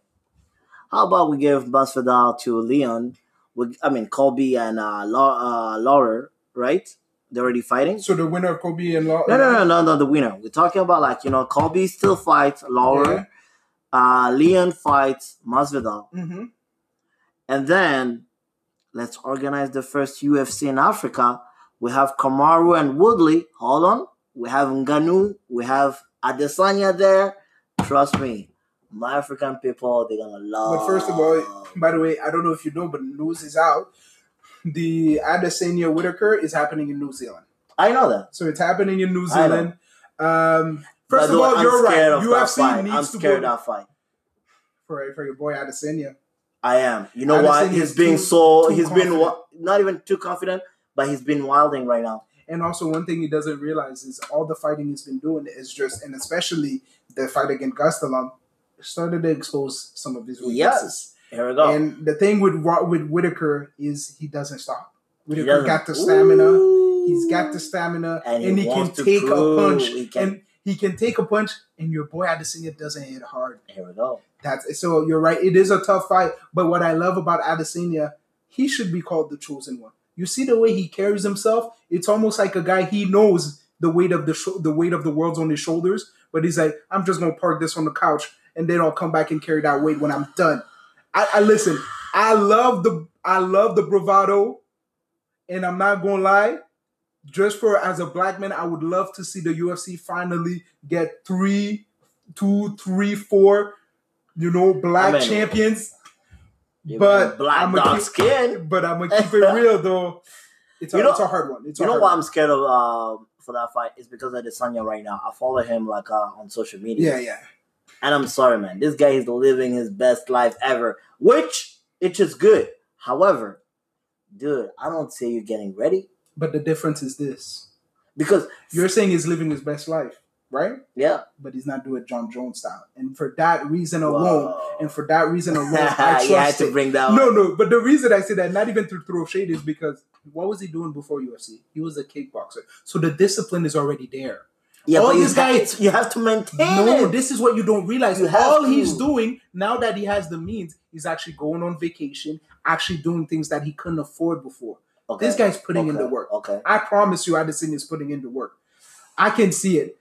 How about we give Masvidal to Leon We, I mean, Colby and uh, Law, uh, Lawler, right? They're already fighting. So the winner Colby and Law. No, no, no, no, no. The winner. We're talking about like you know, Colby still fights Lawler. Uh, Leon fights Masvidal, hmm and then let's organize the first UFC in Africa. We have Kamaru and Woodley. Hold on. We have Ngannou. We have Adesanya there. Trust me, my African people, they're gonna love. But first of all, by the way, I don't know if you know, but news is out. The Adesanya Whittaker is happening in New Zealand. I know that. So it's happening in New Zealand. Um, first of all, I'm you're right. scared of that UFC fight. needs I'm to scared go of that fight. for for your boy Adesanya. I am. You know why? He's being too- so. too He's been confident. not even too confident, but he's been wilding right now. And also, one thing he doesn't realize is all the fighting he's been doing is just, and especially the fight against Gastelum, started to expose some of his weaknesses. Yes. We go. And the thing with with Whittaker is he doesn't stop. Whittaker doesn't- got the stamina. Ooh. He's got the stamina, And and, he he, can take a punch. he can- And he can take a punch, and your boy Adesanya doesn't hit hard. Here we go. That's so you're right. It is a tough fight, but what I love about Adesanya, he should be called the chosen one. You see the way he carries himself. It's almost like a guy he knows the weight of the sho- the weight of the world's on his shoulders, but he's like, I'm just gonna park this on the couch, and then I'll come back and carry that weight when I'm done. I, I listen. I love the I love the bravado, and I'm not gonna lie. Just for as a black man, I would love to see the UFC finally get three, two, three, four, you know, black I mean, champions. But black dog keep- skin. But I'm gonna keep it real though. It's a, You know- it's a hard one. It's a You know why one. I'm scared of um for that fight? It's because of Adesanya right now. I follow him like uh, on social media. Yeah, yeah. And I'm sorry, man. This guy is living his best life ever, which it's just good. However, dude, I don't see you getting ready But the difference is this: because you're saying he's living his best life, right? yeah, But he's not doing Jon Jones style, and for that reason alone, Whoa. and for that reason alone, I trust to it. bring that. No, no, but the reason I say that, not even to throw shade, is because what was he doing before UFC? He was a kickboxer, so the discipline is already there. Yeah, all but you this have, guy- you have to maintain No, it. this is what you don't realize. You All to. he's doing now that he has the means, he's actually going on vacation, actually doing things that he couldn't afford before. Okay, This guy's putting in the work. Okay, I promise you, Addison is putting in the work. I can see it.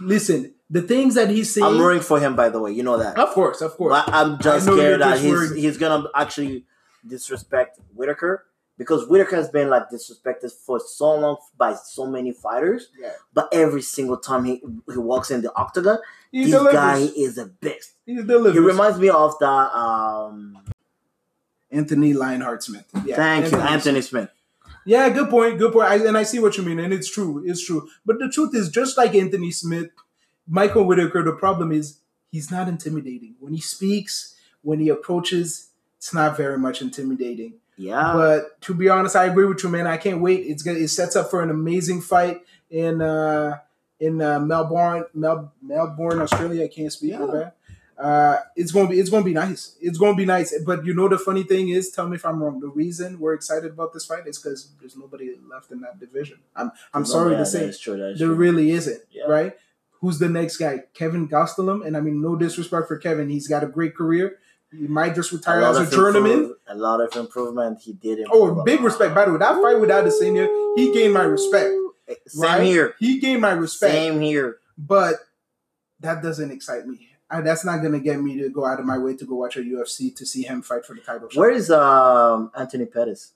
Listen, the things that he's saying. I'm rooting for him. By the way, you know that. Of course, of course. But I'm just scared that just he's worried. he's gonna actually disrespect Whittaker because Whittaker has been like disrespected for so long by so many fighters. Yeah. But every single time he he walks in the octagon, He this delivers. guy is a beast. he delivers. He reminds me of the um. Anthony Lionheart Smith. Yeah, thank you, Anthony Smith. Yeah, good point. Good point. I, and I see what you mean, and it's true. It's true. But the truth is, just like Anthony Smith, Michael Whittaker, the problem is he's not intimidating. When he speaks, when he approaches, it's not very much intimidating. Yeah, But to be honest, I agree with you, man. I can't wait. It's good. It sets up for an amazing fight in uh, in uh, Melbourne, Mel- Melbourne, Australia. I can't speak. Yeah. bad. Uh, it's gonna be it's gonna be nice. It's gonna be nice. But you know the funny thing is, tell me if I'm wrong. The reason we're excited about this fight is because there's nobody left in that division. I'm I'm No, sorry yeah, to say, true. There true. really isn't. Yeah. Right? Who's the next guy? Kevin Gastelum. And I mean, no disrespect for Kevin. He's got a great career. He might just retire lot as a journeyman. a lot of improvement. He did. Oh, big respect. By the way, that fight with Adesanya, he gained my respect. Same right? here. He gained my respect. Same here. But that doesn't excite me. I, that's not gonna get me to go out of my way to go watch a UFC to see him fight for the title. shot. Where is um Anthony Pettis?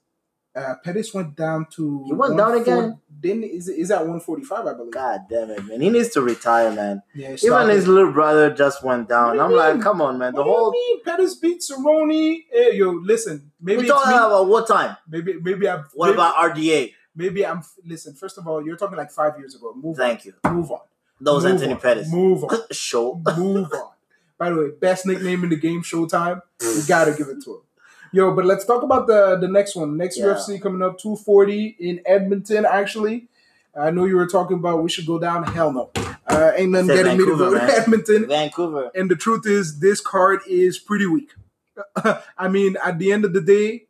Uh, Pettis went down to He went down again? Didn't is is at one forty five? I believe. God damn it, man! He needs to retire, man. Yeah, Even his little brother just went down. do I'm like, come on, man. The what whole you mean Pettis beat Cerrone? Hey, yo, listen. Maybe we talking me. about what time? Maybe maybe I'm. What maybe, about RDA? maybe I'm. Listen. First of all, you're talking like five years ago. Move Thank you. Move on. Those Move Anthony on. Pettis. Move on. Show. Move on. By the way, best nickname in the game, Showtime. We gotta give it to him. Yo, but let's talk about the the next one. Next Yeah. UFC coming up, 240 in Edmonton. Actually, I know you were talking about we should go down. Hell no, uh, ain't nothing Said getting me to Vancouver, go to. Edmonton. Vancouver. And the truth is, this card is pretty weak. I mean, at the end of the day,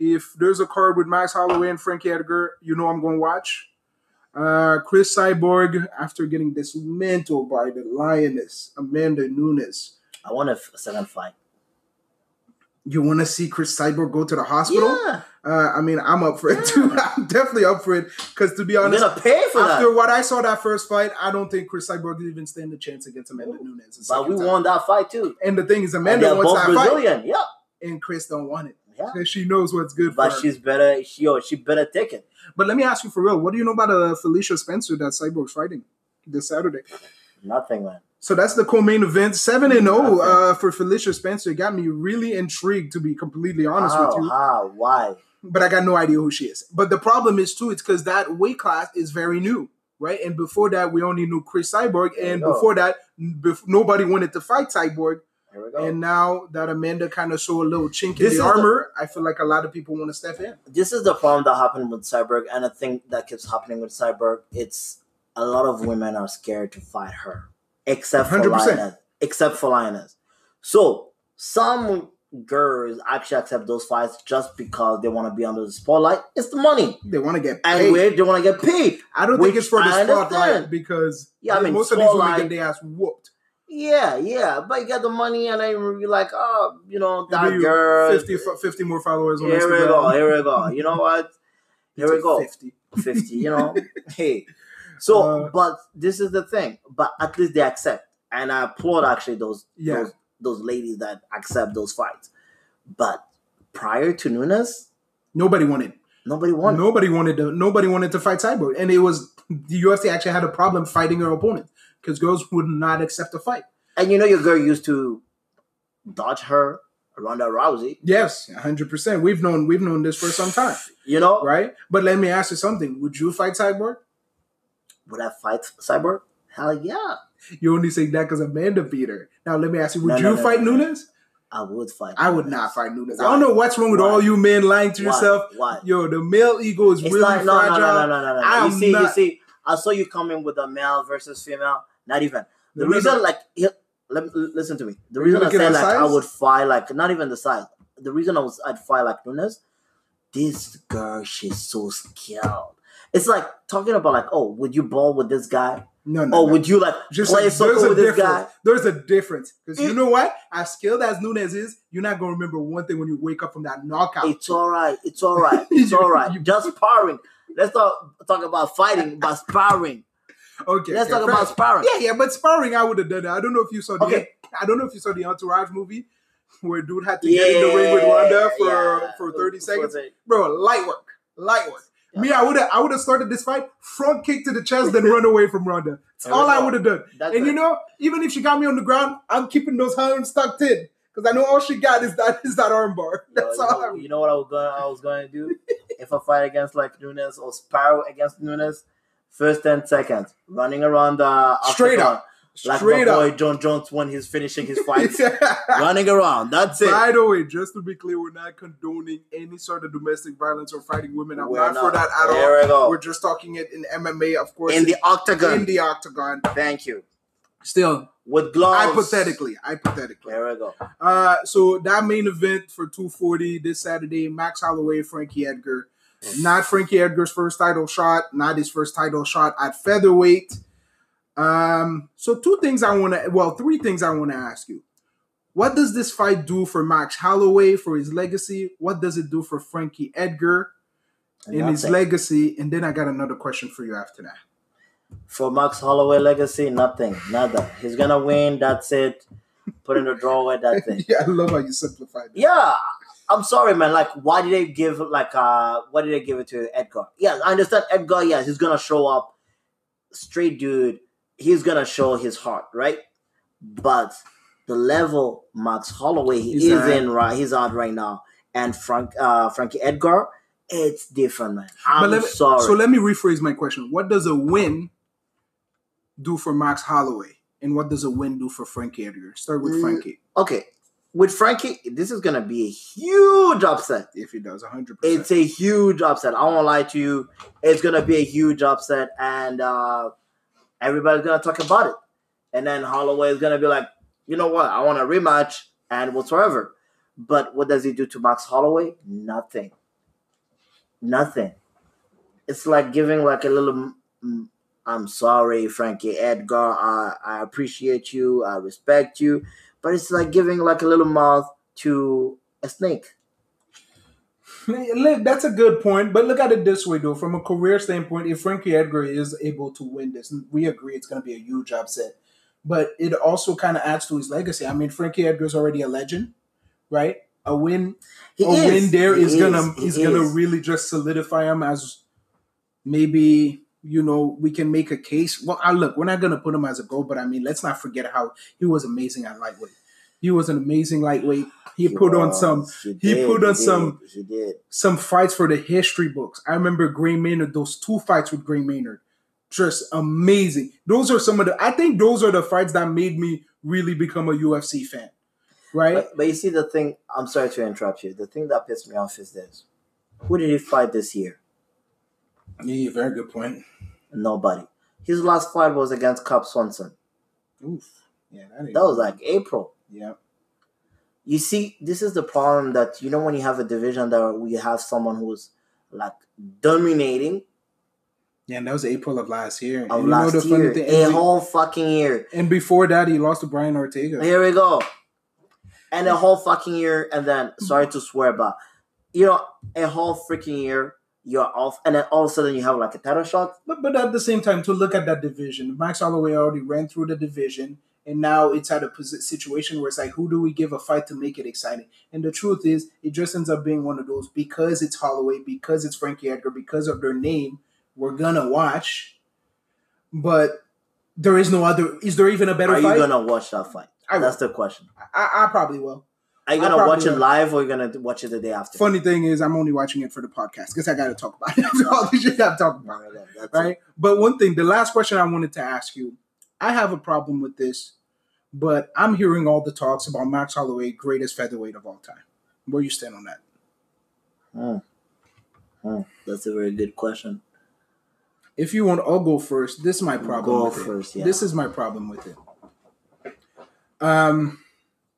if there's a card with Max Holloway and Frankie Edgar, you know I'm going to watch. Uh, Cris Cyborg, after getting dismantled by the Lioness, Amanda Nunes. I want a f- second fight. You want to see Cris Cyborg go to the hospital? Yeah, Uh, I mean, I'm up for it too. I'm definitely up for it because to be honest, after that. what I saw that first fight, I don't think Cris Cyborg even stand a chance against Amanda Nunes. But we time. won that fight too. And the thing is, Amanda wants that fight, Brazilian. Yeah, and Cris don't want it yeah. she knows what's good But for her. But she's better. She, yo, she better take it. But let me ask you for real: What do you know about uh, Felicia Spencer that Cyborg's fighting this Saturday? Nothing, man. So that's the co-main event, seven and zero uh, for Felicia Spencer. It got me really intrigued, to be completely honest how, with you. How? Why? But I got no idea who she is. But the problem is too, it's because that weight class is very new, right? And before that, we only knew Cris Cyborg, and before that, bef- nobody wanted to fight Cyborg. Here we go. And now that Amanda kind of saw a little chink This in the the- armor, I feel like a lot of people want to step in. this is the problem that happened with Cyborg, and I think that keeps happening with Cyborg. It's a lot of women are scared to fight her, except for 100%. Lioness. Except for Lioness. So some girls actually accept those fights just because they want to be under the spotlight. It's the money, They want to get and paid. where they want to get paid. I don't think it's for the I spotlight understand. because Yeah, I mean, most of these women get their ass whooped. Yeah, yeah, but you get the money, and then you're like, oh, you know, that girl. 50, 50 more followers on Here Instagram. we go. Here we go. You know what? Here we go. 50. 50 you know hey so Uh, but this is the thing but at least they accept and i applaud actually those Yeah. those, those ladies that accept those fights but prior to Nunes, Nobody wanted. nobody won Nobody wanted to. Nobody wanted to fight Cyborg, and it was the UFC actually had a problem fighting her opponent because girls would not accept a fight. and you know your girl used to dodge her Ronda Rousey Yes, hundred percent. We've known we've known this for some time, you know right? But let me ask you something: Would you fight Cyborg? Would I fight Cyborg hell yeah You only say that because Amanda beat her. Now let me ask you: Would No, you no, fight. Nunes? I would fight I would Nunes. not fight Nunes. Why? I don't know what's wrong with Why? all you men lying to Why? yourself. Why? Yo, the male ego is It's really like no, fragile. no, no, no, no, no, no. I'm You see, you see, I saw you coming with a male versus female. Not even the Remember- reason. Like, he- let listen to me. The reason I said like I would fight like not even the size. The reason I was I'd fight like Nunes. This girl, she's so skilled. It's like talking about like, oh, would you ball with this guy? No, no, Or no. would you like Just play like, soccer there's a with this difference. guy? There's a difference because you know what? As skilled as Nunes is, you're not gonna remember one thing when you wake up from that knockout. It's all right. It's all right. It's all right. you- Just sparring. Let's not talk about fighting, but sparring. okay, Let's okay, talk about sparring. Yeah, yeah, but sparring, I would have done it. I don't know if you saw the. Okay. I don't know if you saw the Entourage movie where dude had to get in the ring with Ronda for yeah. for 30 seconds. Bro, light work, light work. Me, I would have, I would have started this fight front kick to the chest, then run away from Ronda. That's all I would have done. That's and you know, even if she got me on the ground, I'm keeping those hands tucked in because I know all she got is that is that armbar. That's you, all. know, I, you know what I was going I was going to do if I fight against like Nunes or Sparrow against Nunes. First ten seconds, running around uh, the Straight octagon, up, like straight my boy up. Jon Jones when he's finishing his fights, running around. That's it. By the way, just to be clear, we're not condoning any sort of domestic violence or fighting women. I'm We're not, for that at There all. we go. We're just talking it in MMA, of course, in the octagon. in the octagon. Thank you. Still, With gloves. hypothetically, hypothetically. There we go. Uh, so that main event for 240 this Saturday, Max Holloway, Frankie Edgar. Not Frankie Edgar's first title shot, not his first title shot at featherweight. Um, so two things I want to, well, three things I want to ask you. What does this fight do for Max Holloway for his legacy? What does it do for Frankie Edgar in his legacy? And then I got another question for you after that. For Max Holloway legacy, nothing, nada. He's gonna win. That's it. Put in the drawer. That thing. yeah, I love how you simplified it. Yeah, I'm sorry, man. Like, why did they give like uh, why did they give it to Edgar? Yeah, I understand Edgar. Yes, he's gonna show up, straight dude. He's gonna show his heart, right? But the level Max Holloway He's is at. in right, he's at right now, and Frank uh, Frankie Edgar, it's different, man. I'm me, sorry. So let me rephrase my question. What does a win do for Max Holloway? And what does a win do for Frankie Edgar? Start with Mm. Frankie, okay, with Frankie, this is gonna be a huge upset. if he does 100%. It's a huge upset. I won't lie to you. It's gonna be a huge upset, and uh, everybody's gonna talk about it. And then Holloway is gonna be like, you know what? I want a rematch and whatsoever. But what does he do to Max Holloway? Nothing. Nothing. It's like giving like a little. mm, I'm sorry, Frankie Edgar. I, I appreciate you. I respect you. But it's like giving like a little mouth to a snake. Look, that's a good point, but look at it this way, though. From a career standpoint, if Frankie Edgar is able to win this, we agree it's going to be a huge upset. But it also kind of adds to his legacy. I mean, Frankie Edgar's already a legend, right? A win, He a is. win there He is gonna He is gonna really just solidify him as maybe you know we can make a case. Well, I look, we're not gonna put him as a goal, but I mean, let's not forget how he was amazing at lightweight. He was an amazing lightweight. He, put on some She he did, put on did, some- some fights for the history books. I remember Gray Maynard, those two fights with Gray Maynard, just amazing. Those are some of the. I think those are the fights that made me really become a UFC fan, right? But, but you see, the thing. I'm sorry to interrupt you. The thing that pissed me off is this: Who did he fight this year? Yeah, very good point. Nobody. His last fight was against Cub Swanson. Oof. Yeah, that, That was like April. Yeah. You see, this is the problem that you know when you have a division that we have someone who's like dominating Yeah, and that was April of last year. of and you know last the year, thing, a whole fucking year. and before that, he lost to Brian Ortega. Here we go. And a whole fucking year, and then sorry to swear, but you know, a whole freaking year, you're off, and then all of a sudden you have like a title shot. But but at the same time, to look at that division, Max Holloway already ran through the division, and now it's at a situation where it's like, who do we give a fight to make it exciting? And the truth is, it just ends up being one of those because it's Holloway, because it's Frankie Edgar, because of their name, we're gonna watch. But there is no other. Is there even a better Are fight? you gonna watch that fight? I will. That's the question. I, I probably will. Are you gonna watch it will. live or are you gonna watch it the day after? Funny thing is, I'm only watching it for the podcast because I got to talk about it after all the shit I've talked about. That's right? But one thing, the last question I wanted to ask you, I have a problem with this, but I'm hearing all the talks about Max Holloway, greatest featherweight of all time. Where you stand on that? Hmm. Hmm. That's a very good question. If you want, I'll go first. This is my problem. Go with first, it. yeah. This is my problem with it. Um,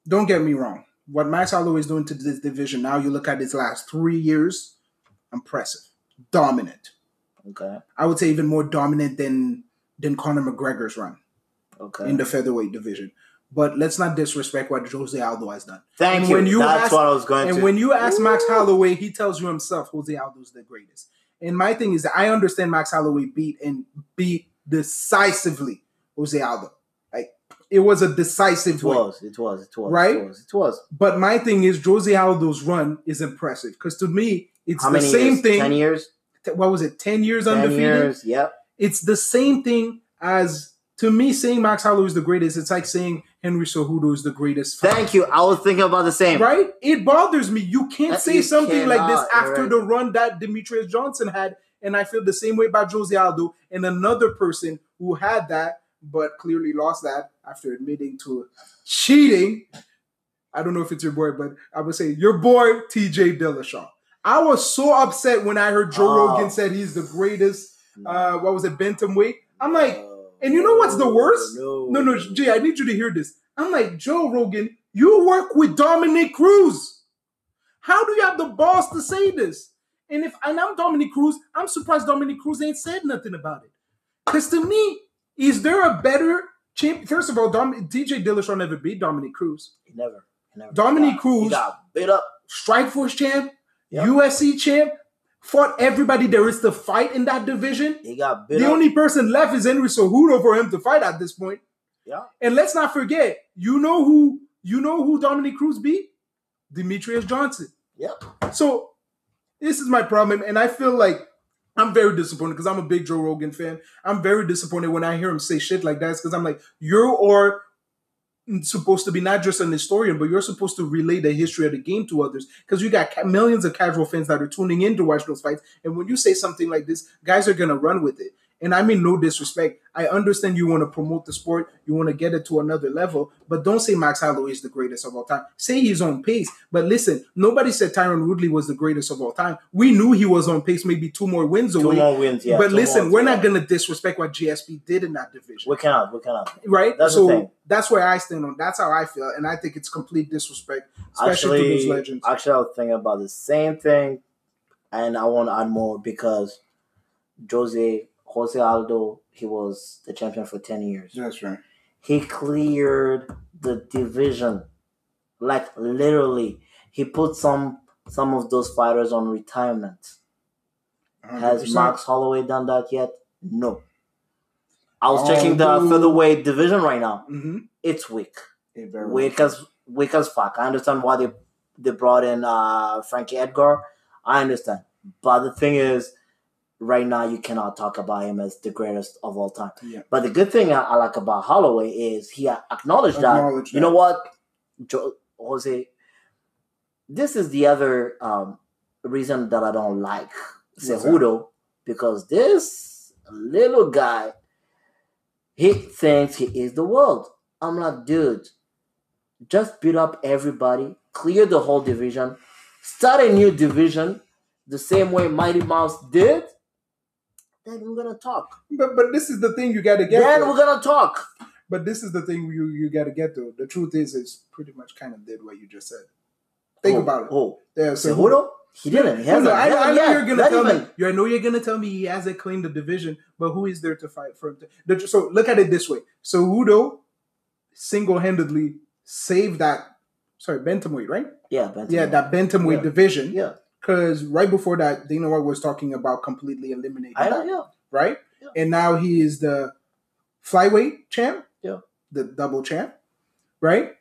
don't get me wrong. What Max Holloway is doing to this division now, you look at his last three years, impressive, dominant. Okay. I would say even more dominant than than Conor McGregor's run. Okay. in the featherweight division. But let's not disrespect what Jose Aldo has done. Thank and you. when you That's ask- what I was going And to. And when you ask Max Holloway, he tells you himself Jose Aldo's the greatest. And my thing is that I understand Max Holloway beat and beat decisively Jose Aldo. Like it was a decisive it win. was. It was. It was. Right? It was. It was. But my thing is Jose Aldo's run is impressive because to me it's How the many same years? thing. Ten years. What was it? Ten years Ten undefeated. years. Yep. It's the same thing as to me saying Max Holloway is the greatest. It's like saying Henry Cejudo is the greatest. Thank you. I was thinking about the same. Right? It bothers me. You can't That say you something like this after right. the run that Demetrious Johnson had, and I feel the same way about Jose Aldo and another person who had that but clearly lost that after admitting to cheating. I don't know if it's your boy, but I would say your boy TJ Dillashaw. I was so upset when I heard Joe Oh. Rogan said he's the greatest. Uh, what was it, Bentham? bantamweight? I'm like, and you know what's the worst? No, no, no, Jay, I need you to hear this. I'm like, Joe Rogan, you work with Dominick Cruz. How do you have the balls to say this? And if and I'm Dominick Cruz, I'm surprised Dominick Cruz ain't said nothing about it. Because to me, is there a better champ? First of all, Dom, DJ Dillashaw never beat Dominick Cruz. He never. He never. Dominick got- Cruz- He got beat up. Strikeforce champ, Yep. UFC champ, fought everybody there is to fight in that division. He got The up. only person left is Henry Cejudo for him to fight at this point. yeah. And let's not forget, you know who you know who Dominick Cruz beat? Demetrious Johnson. Yep. So this is my problem, and I feel like I'm very disappointed because I'm a big Joe Rogan fan. I'm very disappointed when I hear him say shit like that because I'm like, you are supposed to be not just an historian, but you're supposed to relay the history of the game to others because you got ca- millions of casual fans that are tuning in to watch those fights. And when you say something like this, guys are gonna run with it. And I mean no disrespect. I understand you want to promote the sport, you want to get it to another level, but don't say Max Holloway is the greatest of all time. Say he's on pace. But listen, nobody said Tyron Woodley was the greatest of all time. We knew he was on pace, maybe two more wins Two away. more wins. Yeah. but listen, more, we're not gonna disrespect what GSP did in that division We cannot. We cannot. right? That's the so thing. that's where I stand on. That's how I feel, and I think it's complete disrespect, especially to those legends. actually, I was thinking about the same thing, and I want to add more because Jose Jose Aldo he was the champion for ten years. That's right. He cleared the division, like literally. he put some some of those fighters on retirement. Has 100%. Max Holloway done that yet? No. I was Oh, checking the dude. featherweight division right now. Mhm. It's weak. It Weak as weak as fuck. I understand why they they brought in uh Frankie Edgar. I understand. But the thing is, right now you cannot talk about him as the greatest of all time. Yeah. But the good thing I, I like about Holloway is he acknowledged that. Acknowledge You know what, jo- Jose? This is the other um, reason that I don't like? Cejudo because this little guy, he thinks he is the world. I'm like, dude, just beat up everybody, clear the whole division, start a new division the same way Mighty Mouse did. Then we're gonna talk. But but this is the thing you got to get. then to. we're gonna talk. But this is the thing you you got to get to. The truth is, it's pretty much kind of did what you just said. Think oh, about it. Oh, Yeah, so Cejudo? He didn't. He hasn't. no, I, I know yet. you're gonna Not tell even- me. You, I know you're gonna tell me he hasn't claimed the division, but who is there to fight for him? To, the- so look at it this way: so Udo single-handedly saved that. Sorry, bantamweight, right? Yeah, Benton. Yeah, that bantamweight Yeah. division. Yeah, Because right before that, Dana White was talking about completely eliminating I know. that, Yeah, right? Yeah. And now he is the flyweight champ. Yeah. the double champ, right?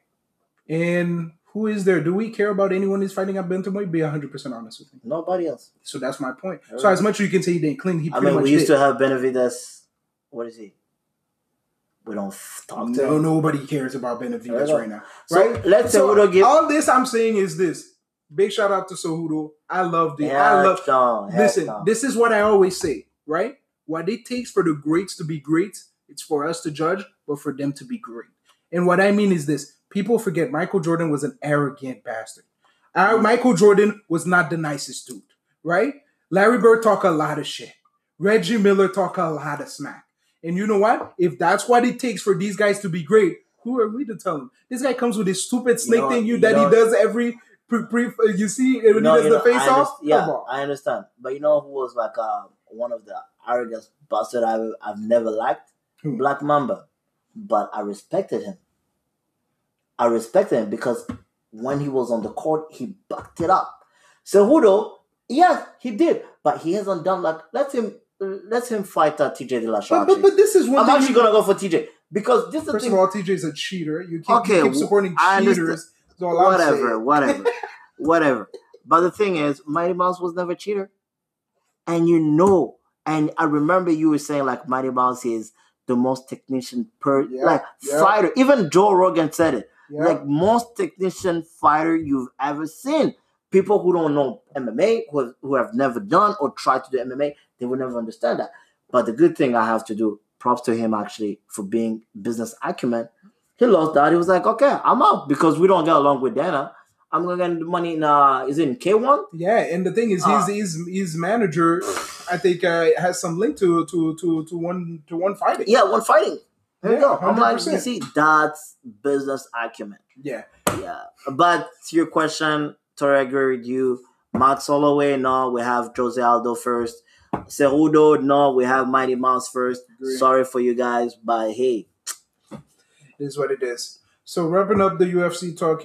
And who is there? Do we care about anyone who's fighting at bantamweight? Be hundred percent honest with me. nobody else. So that's my point. So as much as you can say he didn't clean, he I mean, we used did. to have Benavidez. What is he? We don't talk to No, him. nobody cares about Benavidez right now. So right? let's So give. all this I'm saying is this. Big shout out to Cejudo. I love the. I love. no, Listen, this is what I always say, right? What it takes for the greats to be great, it's for us to judge, but for them to be great. And what I mean is this: people forget Michael Jordan was an arrogant bastard. Michael Jordan was not the nicest dude, right? Larry Bird talk a lot of shit. Reggie Miller talk a lot of smack. And you know what? If that's what it takes for these guys to be great, who are we to tell them? This guy comes with his stupid snake know- thing you you that know- he does every pre, pre you see when No, he does the know, face I off. Yeah. I understand. But you know who was like uh, one of the arrogant bastard I've, I've never liked? Who? Black Mamba. But I respected him. I respected him because when he was on the court, he backed it up. So Cejudo, yes, he did, but he hasn't done like let him let him fight uh, TJ De La But, but, but this is one I'm actually gonna go for TJ because this is the First thing. of all, TJ is a cheater. You keep, Okay, you keep supporting I cheaters. All whatever, whatever, whatever. But the thing is, Mighty Mouse was never a cheater, and you know, and I remember you were saying like Mighty Mouse is the most technician per Yeah, like yeah. fighter. Even Joe Rogan said it. Yeah. Like most technician fighter you've ever seen. People who don't know MMA, who have, who have never done or tried to do MMA, they will never understand that. But the good thing I have to do, props to him actually for being business acumen. He lost that. He was like, okay, I'm out because we don't get along with Dana. I'm gonna get the money in uh is in K1? yeah, and the thing is, Ah. his his his manager, I think, uh, has some link to to to to one to one fighting. Yeah, one fighting. There you Yeah, go. I'm like, 100%. you see, that's business acumen. Yeah. Yeah. But to your question, Tori, I agree with you. Max Holloway, no, we have Jose Aldo first. Cejudo, no, we have Mighty Mouse first. Sorry for you guys, but hey, It is what it is. So wrapping up the UFC talk